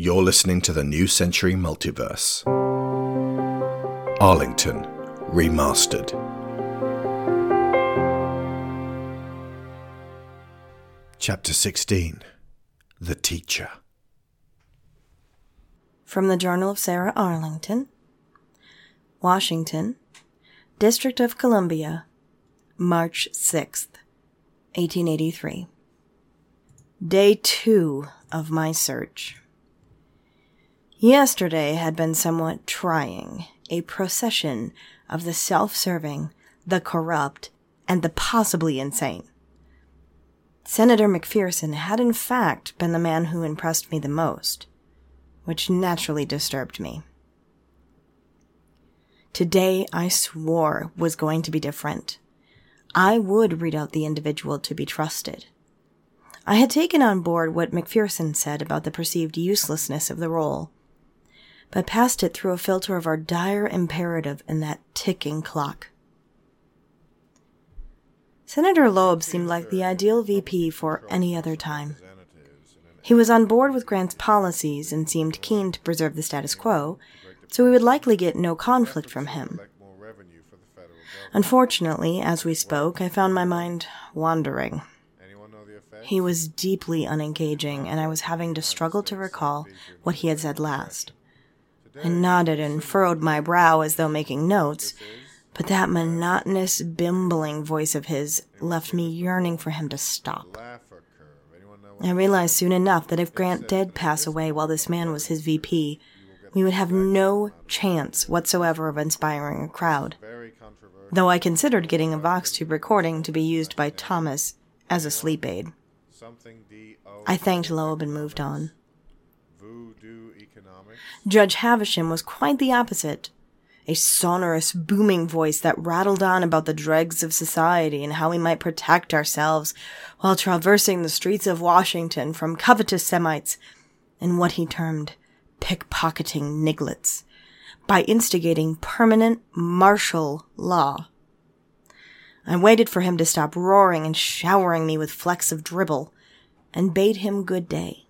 You're listening to the New Century Multiverse. Arlington Remastered. Chapter 16 The Teacher. From the Journal of Sarah Arlington, Washington, District of Columbia, March 6th, 1883. Day two of my search. Yesterday had been somewhat trying, a procession of the self-serving, the corrupt, and the possibly insane. Senator McPherson had in fact been the man who impressed me the most, which naturally disturbed me. Today I swore was going to be different. I would read out the individual to be trusted. I had taken on board what McPherson said about the perceived uselessness of the role, but passed it through a filter of our dire imperative in that ticking clock. Senator Loeb seemed like the ideal VP for any other time. He was on board with Grant's policies and seemed keen to preserve the status quo, so we would likely get no conflict from him. Unfortunately, as we spoke, I found my mind wandering. He was deeply unengaging, and I was having to struggle to recall what he had said last. I nodded and furrowed my brow as though making notes, but that monotonous, bimbling voice of his left me yearning for him to stop. I realized soon enough that if Grant did pass away while this man was his VP, we would have no chance whatsoever of inspiring a crowd. Though I considered getting a Vox Tube recording to be used by Thomas as a sleep aid. I thanked Loeb and moved on. Judge Havisham was quite the opposite a sonorous, booming voice that rattled on about the dregs of society and how we might protect ourselves while traversing the streets of Washington from covetous Semites and what he termed pickpocketing nigglets by instigating permanent martial law. I waited for him to stop roaring and showering me with flecks of dribble and bade him good day.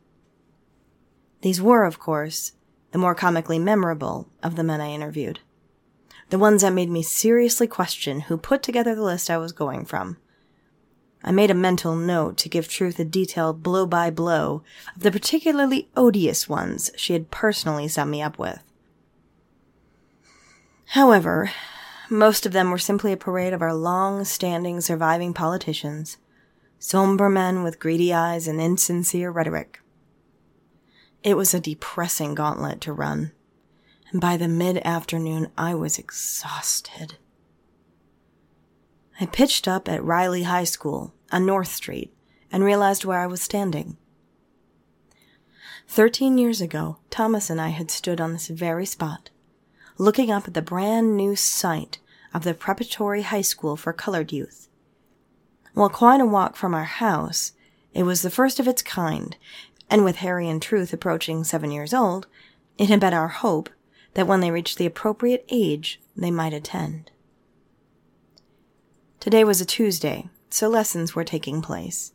These were, of course, the more comically memorable of the men I interviewed the ones that made me seriously question who put together the list I was going from. I made a mental note to give Truth a detailed blow by blow of the particularly odious ones she had personally set me up with. However, most of them were simply a parade of our long standing surviving politicians, somber men with greedy eyes and insincere rhetoric. It was a depressing gauntlet to run and by the mid afternoon I was exhausted. I pitched up at Riley High School on North Street and realized where I was standing. Thirteen years ago, Thomas and I had stood on this very spot, looking up at the brand new site of the preparatory high school for colored youth. While quite a walk from our house, it was the first of its kind, and with Harry and Truth approaching seven years old, it had been our hope that when they reached the appropriate age, they might attend. Today was a Tuesday, so lessons were taking place.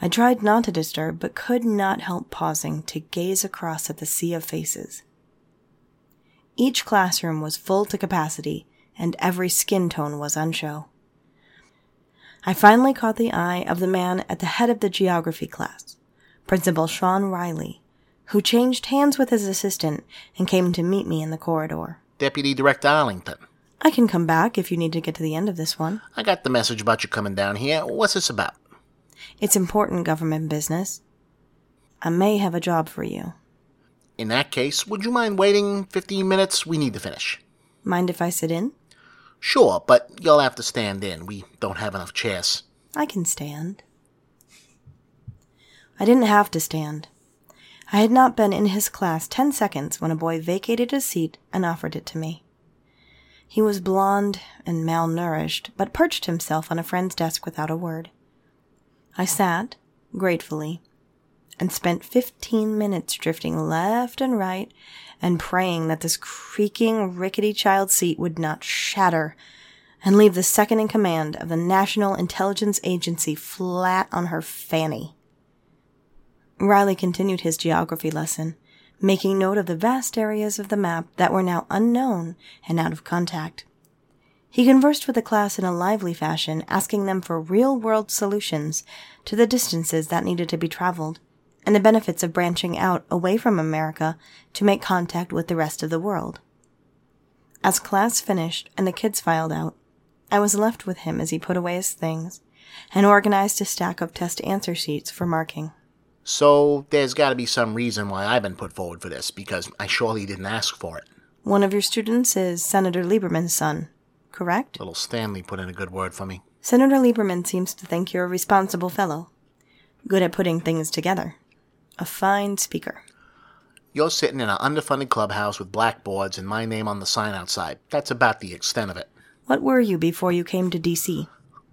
I tried not to disturb, but could not help pausing to gaze across at the sea of faces. Each classroom was full to capacity, and every skin tone was on show. I finally caught the eye of the man at the head of the geography class, Principal Sean Riley, who changed hands with his assistant and came to meet me in the corridor. Deputy Director Arlington. I can come back if you need to get to the end of this one. I got the message about you coming down here. What's this about? It's important government business. I may have a job for you. In that case, would you mind waiting 15 minutes? We need to finish. Mind if I sit in? Sure, but you'll have to stand in. We don't have enough chairs. I can stand. I didn't have to stand. I had not been in his class ten seconds when a boy vacated a seat and offered it to me. He was blond and malnourished, but perched himself on a friend's desk without a word. I sat, gratefully, and spent fifteen minutes drifting left and right and praying that this creaking, rickety child seat would not shatter and leave the second in command of the National Intelligence Agency flat on her fanny. Riley continued his geography lesson, making note of the vast areas of the map that were now unknown and out of contact. He conversed with the class in a lively fashion, asking them for real world solutions to the distances that needed to be traveled and the benefits of branching out away from America to make contact with the rest of the world. As class finished and the kids filed out, I was left with him as he put away his things and organized a stack of test answer sheets for marking. So there's got to be some reason why I've been put forward for this, because I surely didn't ask for it. One of your students is Senator Lieberman's son, correct? Little Stanley put in a good word for me. Senator Lieberman seems to think you're a responsible fellow, good at putting things together, a fine speaker. You're sitting in an underfunded clubhouse with blackboards and my name on the sign outside. That's about the extent of it. What were you before you came to D.C.?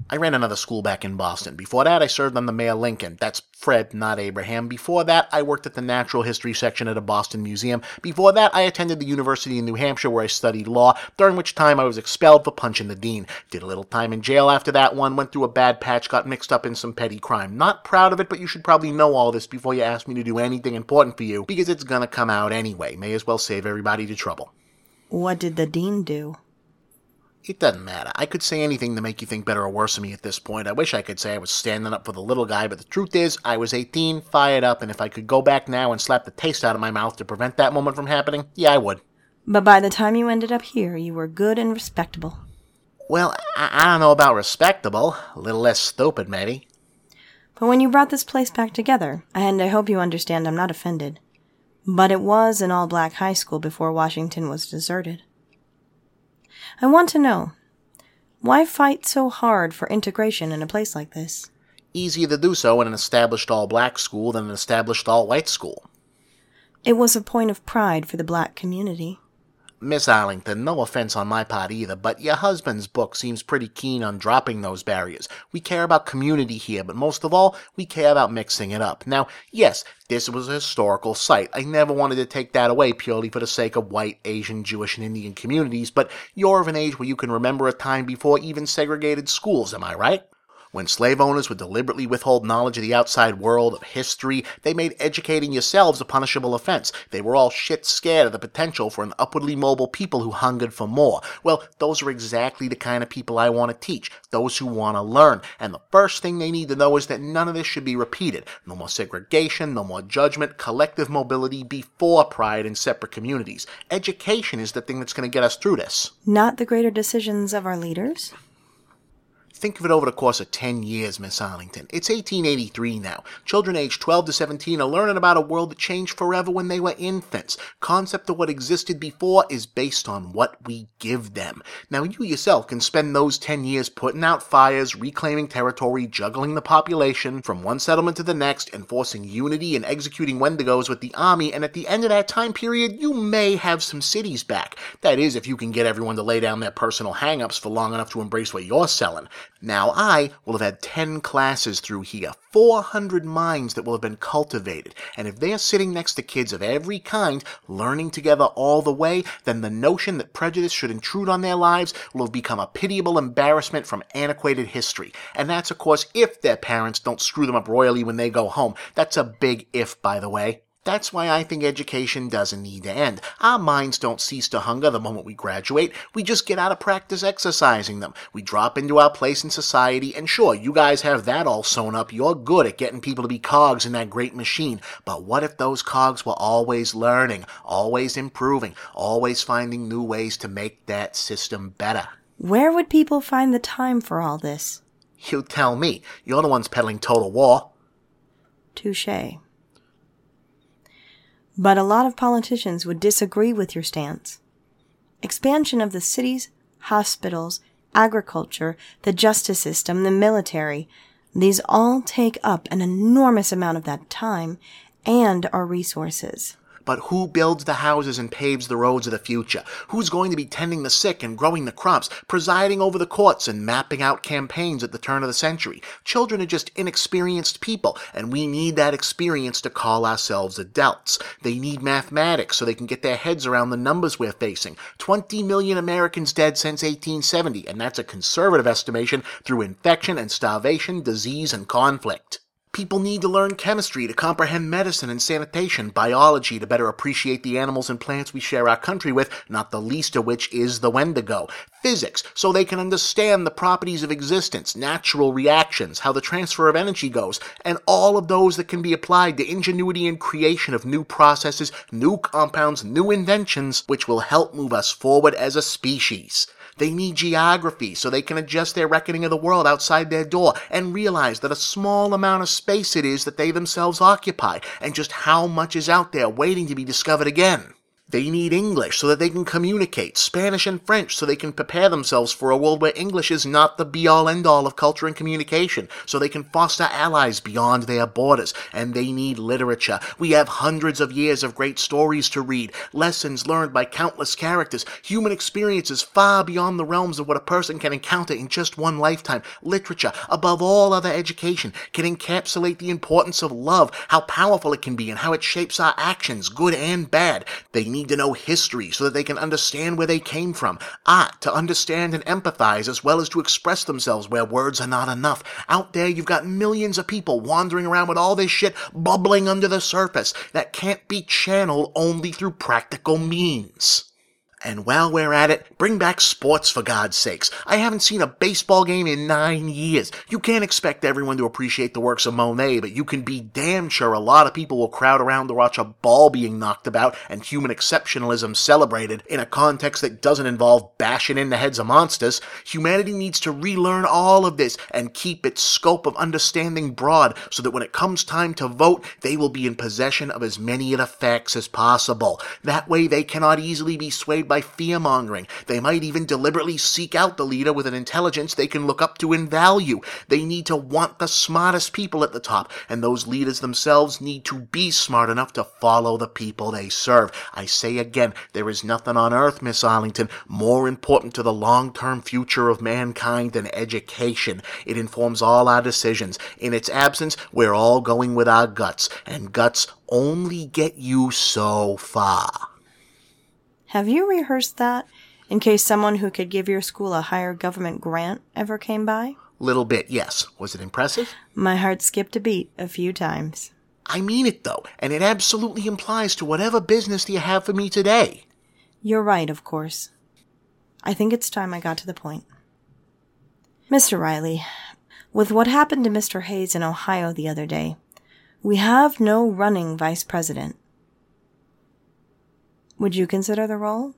I ran another school back in Boston. Before that, I served on the Mayor Lincoln. That's Fred, not Abraham. Before that, I worked at the Natural History section at a Boston museum. Before that, I attended the University in New Hampshire where I studied law, during which time I was expelled for punching the dean. Did a little time in jail after that one, went through a bad patch, got mixed up in some petty crime. Not proud of it, but you should probably know all this before you ask me to do anything important for you, because it's gonna come out anyway. May as well save everybody the trouble. What did the dean do? It doesn't matter. I could say anything to make you think better or worse of me at this point. I wish I could say I was standing up for the little guy, but the truth is, I was 18, fired up, and if I could go back now and slap the taste out of my mouth to prevent that moment from happening, yeah, I would. But by the time you ended up here, you were good and respectable. Well, I, I don't know about respectable. A little less stupid, maybe. But when you brought this place back together, and I hope you understand I'm not offended, but it was an all black high school before Washington was deserted. I want to know why fight so hard for integration in a place like this? Easier to do so in an established all black school than an established all white school. It was a point of pride for the black community. Miss Arlington, no offense on my part either, but your husband's book seems pretty keen on dropping those barriers. We care about community here, but most of all, we care about mixing it up. Now, yes, this was a historical site. I never wanted to take that away purely for the sake of white, Asian, Jewish, and Indian communities, but you're of an age where you can remember a time before even segregated schools, am I right? When slave owners would deliberately withhold knowledge of the outside world, of history, they made educating yourselves a punishable offense. They were all shit scared of the potential for an upwardly mobile people who hungered for more. Well, those are exactly the kind of people I want to teach. Those who want to learn. And the first thing they need to know is that none of this should be repeated. No more segregation, no more judgment, collective mobility before pride in separate communities. Education is the thing that's going to get us through this. Not the greater decisions of our leaders? Think of it over the course of 10 years, Miss Arlington. It's 1883 now. Children aged 12 to 17 are learning about a world that changed forever when they were infants. Concept of what existed before is based on what we give them. Now, you yourself can spend those 10 years putting out fires, reclaiming territory, juggling the population from one settlement to the next, enforcing unity and executing Wendigos with the army, and at the end of that time period, you may have some cities back. That is, if you can get everyone to lay down their personal hang-ups for long enough to embrace what you're selling. Now I will have had 10 classes through here, 400 minds that will have been cultivated, and if they are sitting next to kids of every kind, learning together all the way, then the notion that prejudice should intrude on their lives will have become a pitiable embarrassment from antiquated history. And that's, of course, if their parents don't screw them up royally when they go home. That's a big if, by the way. That's why I think education doesn't need to end. Our minds don't cease to hunger the moment we graduate. We just get out of practice exercising them. We drop into our place in society, and sure, you guys have that all sewn up. You're good at getting people to be cogs in that great machine. But what if those cogs were always learning, always improving, always finding new ways to make that system better? Where would people find the time for all this? You tell me. You're the ones peddling total war. Touche. But a lot of politicians would disagree with your stance. Expansion of the cities, hospitals, agriculture, the justice system, the military, these all take up an enormous amount of that time and our resources. But who builds the houses and paves the roads of the future? Who's going to be tending the sick and growing the crops, presiding over the courts and mapping out campaigns at the turn of the century? Children are just inexperienced people, and we need that experience to call ourselves adults. They need mathematics so they can get their heads around the numbers we're facing. 20 million Americans dead since 1870, and that's a conservative estimation through infection and starvation, disease and conflict. People need to learn chemistry to comprehend medicine and sanitation, biology to better appreciate the animals and plants we share our country with, not the least of which is the Wendigo. Physics, so they can understand the properties of existence, natural reactions, how the transfer of energy goes, and all of those that can be applied to ingenuity and creation of new processes, new compounds, new inventions, which will help move us forward as a species. They need geography so they can adjust their reckoning of the world outside their door and realize that a small amount of space it is that they themselves occupy and just how much is out there waiting to be discovered again. They need English so that they can communicate, Spanish and French so they can prepare themselves for a world where English is not the be all end all of culture and communication, so they can foster allies beyond their borders. And they need literature. We have hundreds of years of great stories to read, lessons learned by countless characters, human experiences far beyond the realms of what a person can encounter in just one lifetime. Literature, above all other education, can encapsulate the importance of love, how powerful it can be, and how it shapes our actions, good and bad. They need to know history so that they can understand where they came from. Art to understand and empathize as well as to express themselves where words are not enough. Out there, you've got millions of people wandering around with all this shit bubbling under the surface that can't be channeled only through practical means. And while we're at it, bring back sports for God's sakes. I haven't seen a baseball game in nine years. You can't expect everyone to appreciate the works of Monet, but you can be damn sure a lot of people will crowd around to watch a ball being knocked about and human exceptionalism celebrated in a context that doesn't involve bashing in the heads of monsters. Humanity needs to relearn all of this and keep its scope of understanding broad so that when it comes time to vote, they will be in possession of as many of the facts as possible. That way they cannot easily be swayed by by fear mongering. They might even deliberately seek out the leader with an intelligence they can look up to and value. They need to want the smartest people at the top, and those leaders themselves need to be smart enough to follow the people they serve. I say again, there is nothing on earth, Miss Arlington, more important to the long term future of mankind than education. It informs all our decisions. In its absence, we're all going with our guts, and guts only get you so far. Have you rehearsed that in case someone who could give your school a higher government grant ever came by? Little bit, yes. Was it impressive? My heart skipped a beat a few times. I mean it, though, and it absolutely implies to whatever business do you have for me today. You're right, of course. I think it's time I got to the point. Mr. Riley, with what happened to Mr. Hayes in Ohio the other day, we have no running vice president. Would you consider the role?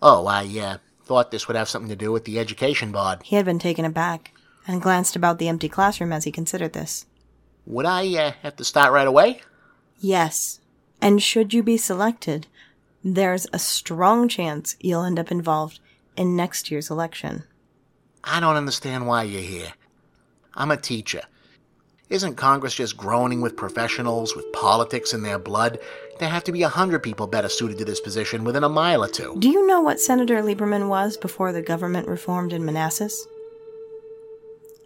Oh, I uh, thought this would have something to do with the education board. He had been taken aback and glanced about the empty classroom as he considered this. Would I uh, have to start right away? Yes. And should you be selected, there's a strong chance you'll end up involved in next year's election. I don't understand why you're here. I'm a teacher. Isn't Congress just groaning with professionals with politics in their blood? There have to be a hundred people better suited to this position within a mile or two. Do you know what Senator Lieberman was before the government reformed in Manassas?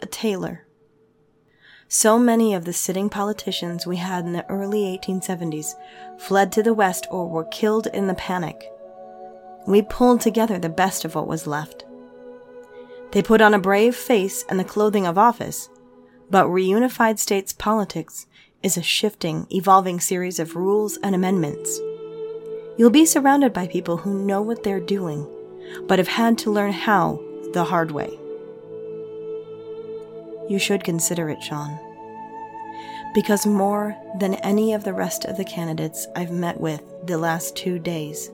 A tailor. So many of the sitting politicians we had in the early 1870s fled to the West or were killed in the panic. We pulled together the best of what was left. They put on a brave face and the clothing of office but reunified states politics is a shifting, evolving series of rules and amendments. You'll be surrounded by people who know what they're doing, but have had to learn how the hard way. You should consider it, Sean. Because more than any of the rest of the candidates I've met with the last two days,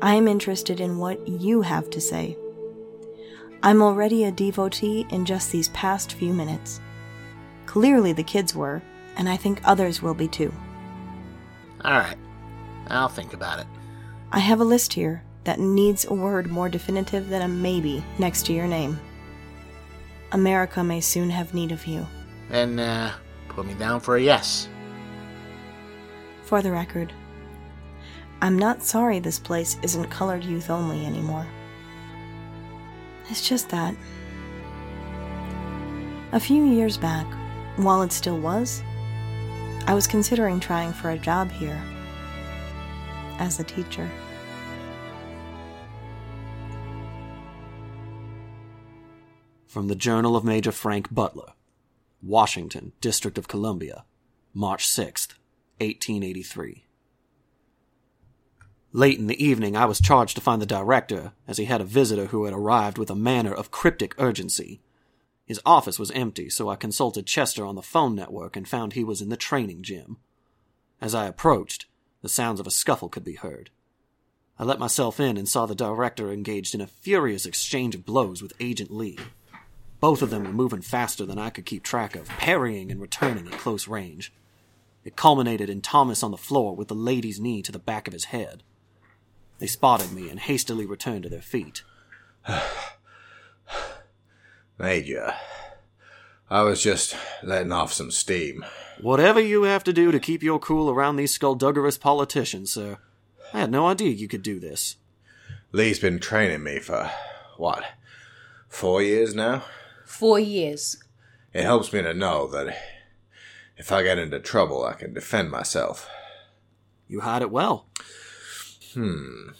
I am interested in what you have to say. I'm already a devotee in just these past few minutes. Clearly, the kids were, and I think others will be too. All right. I'll think about it. I have a list here that needs a word more definitive than a maybe next to your name. America may soon have need of you. Then, uh, put me down for a yes. For the record, I'm not sorry this place isn't colored youth only anymore. It's just that. A few years back, while it still was, I was considering trying for a job here as a teacher. From the Journal of Major Frank Butler, Washington, District of Columbia, March 6th, 1883. Late in the evening, I was charged to find the director, as he had a visitor who had arrived with a manner of cryptic urgency. His office was empty, so I consulted Chester on the phone network and found he was in the training gym. As I approached, the sounds of a scuffle could be heard. I let myself in and saw the director engaged in a furious exchange of blows with Agent Li. Both of them were moving faster than I could keep track of, parrying and returning at close range. It culminated in Thomas on the floor with the lady's knee to the back of his head. They spotted me and hastily returned to their feet. Major, I was just letting off some steam. Whatever you have to do to keep your cool around these skullduggerous politicians, sir. I had no idea you could do this. Li's been training me for, what, four years now? Four years. It helps me to know that if I get into trouble, I can defend myself. You hide it well. Hmm.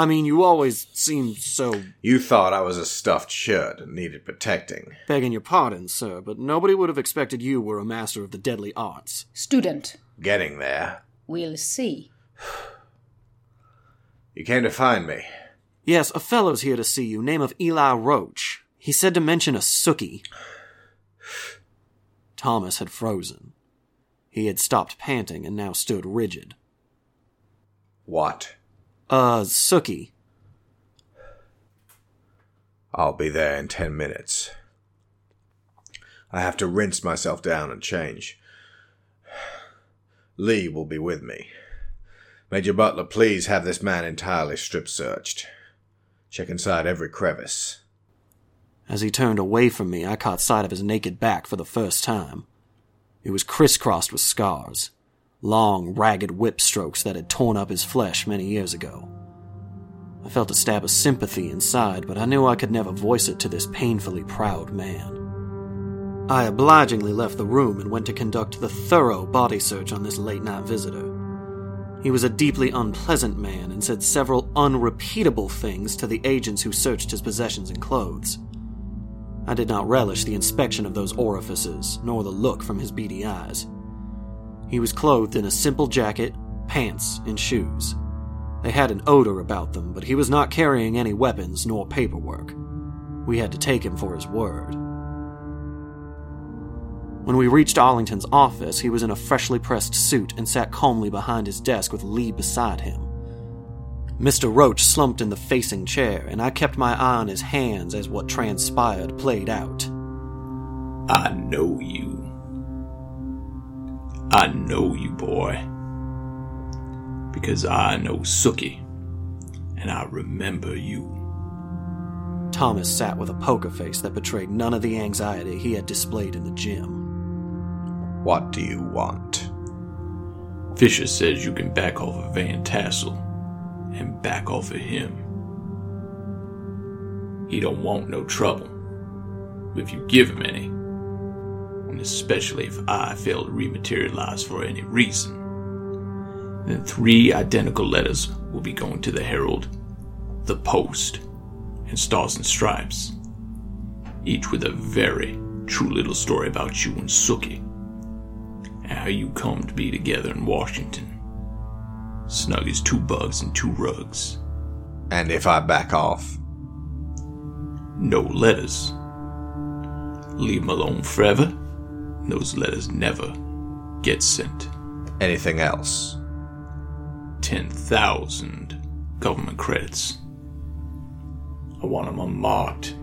I mean, you always seem so. You thought I was a stuffed shirt and needed protecting. Begging your pardon, sir, but nobody would have expected you were a master of the deadly arts. Student. Getting there. We'll see. You came to find me. Yes, a fellow's here to see you, name of Eli Roach. He said to mention a Sookie. Thomas had frozen. He had stopped panting and now stood rigid. What? Uh, Sookie. I'll be there in ten minutes. I have to rinse myself down and change. Li will be with me. Major Butler, please have this man entirely strip searched. Check inside every crevice. As he turned away from me, I caught sight of his naked back for the first time. It was crisscrossed with scars, long, ragged whip strokes that had torn up his flesh many years ago. I felt a stab of sympathy inside, but I knew I could never voice it to this painfully proud man. I obligingly left the room and went to conduct the thorough body search on this late night visitor. He was a deeply unpleasant man and said several unrepeatable things to the agents who searched his possessions and clothes. I did not relish the inspection of those orifices, nor the look from his beady eyes. He was clothed in a simple jacket, pants, and shoes. They had an odor about them, but he was not carrying any weapons nor paperwork. We had to take him for his word. When we reached Arlington's office, he was in a freshly pressed suit and sat calmly behind his desk with Li beside him. Mr. Roach slumped in the facing chair, and I kept my eye on his hands as what transpired played out. I know you. I know you, boy. Because I know Sookie, and I remember you. Thomas sat with a poker face that betrayed none of the anxiety he had displayed in the gym. What do you want? Fisher says you can back off of Van Tassel and back off of him. He don't want no trouble. If you give him any, and especially if I fail to rematerialize for any reason, then three identical letters will be going to the Herald, the Post, and Stars and Stripes, each with a very true little story about you and Sookie, and how you come to be together in Washington, snug as two bugs and two rugs. And if I back off? No letters. Leave Leave 'em alone forever. Those letters never get sent. Anything else? 10,000 government credits. I want them unmarked,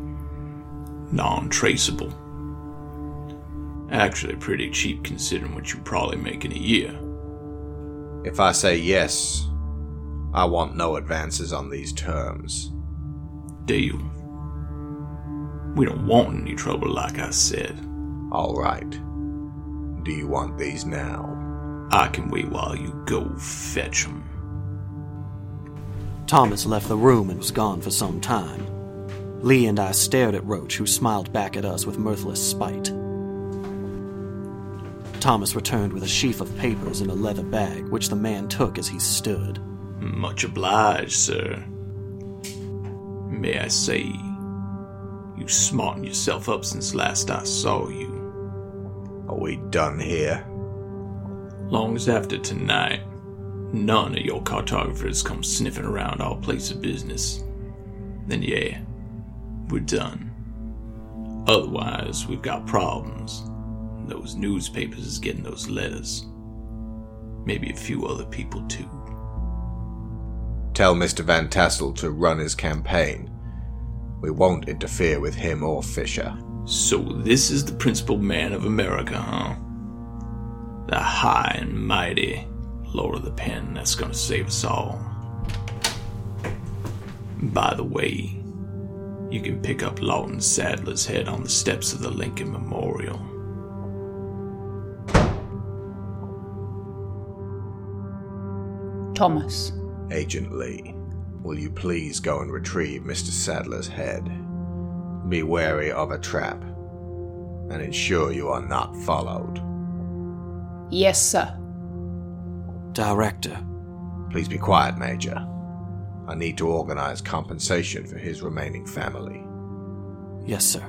non traceable. Actually, pretty cheap considering what you probably make in a year. If I say yes, I want no advances on these terms. Deal. We don't want any trouble, like I said. All right. Do you want these now? I can wait while you go fetch 'em. Thomas left the room and was gone for some time. Li and I stared at Roach, who smiled back at us with mirthless spite. Thomas returned with a sheaf of papers in a leather bag, which the man took as he stood. Much obliged, sir. May I say, you smartened yourself up since last I saw you. We done here? Long as after tonight, none of your cartographers come sniffing around our place of business, then yeah, we're done. Otherwise, we've got problems. Those newspapers is getting those letters. Maybe a few other people too. Tell Mr. Van Tassel to run his campaign. We won't interfere with him or Fisher. So this is the principal man of America, huh? The high and mighty Lord of the Pen that's gonna save us all. By the way, you can pick up Lawton Sadler's head on the steps of the Lincoln Memorial. Thomas. Agent Li, will you please go and retrieve Mr. Sadler's head? Be wary of a trap, and ensure you are not followed. Yes, sir. Director, Please be quiet, Major. I need to organize compensation for his remaining family. yes, sir.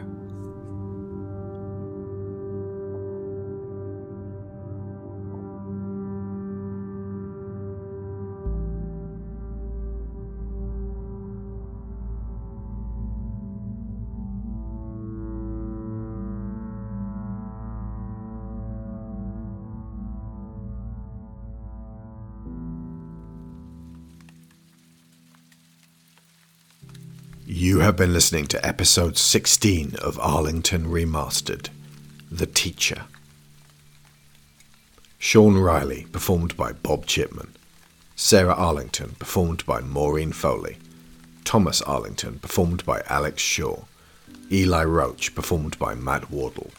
You have been listening to episode 16 of Arlington Remastered The Teacher. Sean Riley, performed by Bob Chipman. Sarah Arlington, performed by Maureen Foley. Thomas Arlington, performed by Alex Shaw. Eli Roach, performed by Matt Wardle.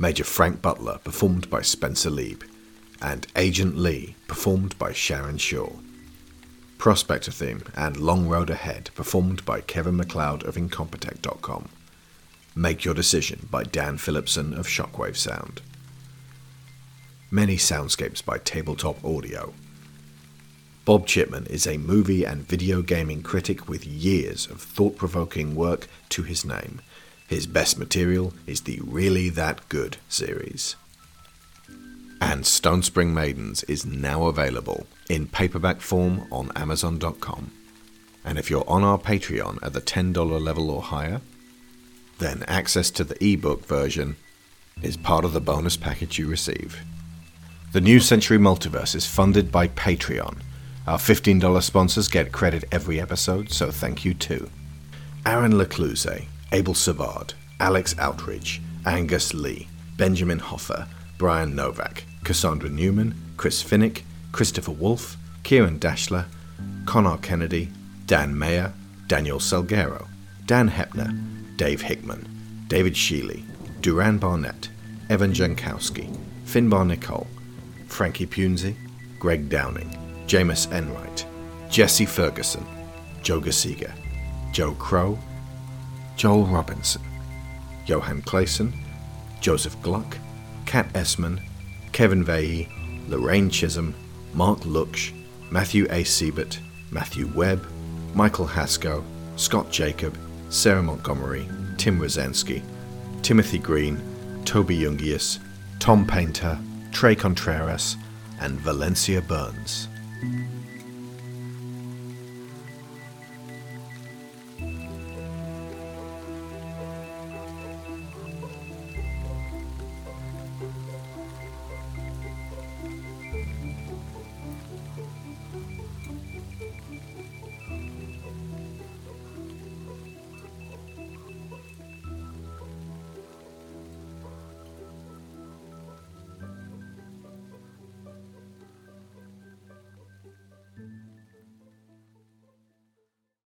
Major Frank Butler, performed by Spencer Leeb. And Agent Li, performed by Sharon Shaw. Prospector theme and Long Road Ahead, performed by Kevin MacLeod of Incompetech.com. Make Your Decision by Dan Phillipson of Shockwave Sound. Many soundscapes by Tabletop Audio. Bob Chipman is a movie and video gaming critic with years of thought provoking work to his name. His best material is the Really That Good series. And Stone Spring Maidens is now available in paperback form on Amazon.com. And if you're on our Patreon at the $10 level or higher, then access to the ebook version is part of the bonus package you receive. The New Century Multiverse is funded by Patreon. Our $15 sponsors get credit every episode, so thank you too. Aaron Lacluyze, Abel Savard, Alex Outridge, Angus Lee, Benjamin Hofer, Bryan Novak, Cassandra Newman, Chris Finik, Christopher Wolfe, Ciaran Dachtler, Conar Kennedy, Dan Mayer, Daniel Salgueiro, Dan Hoeppner, Dave Hickman, David Shealy, Duran Barnett, Evan Jankowski, Finbar Nicholl, Frankie Punzie, Greg Downing, Jamas Enright, Jesse Ferguson, Jo Gisiger, Joe Crow, Joel Robinson, Johan Claesson, Joseph Gluck, Kat Essmann, Kevin Veighy, Lorraine Chisholm, Marc Lucksch, Matthew A. Seibert, Matthew Webb, Michael Haskell, Scott Jacob, Sarah Montgomery, Tim Rozenski, Timothy Green, Toby Jungius, Tom Painter, Tre Contreras, and Valencia Burns.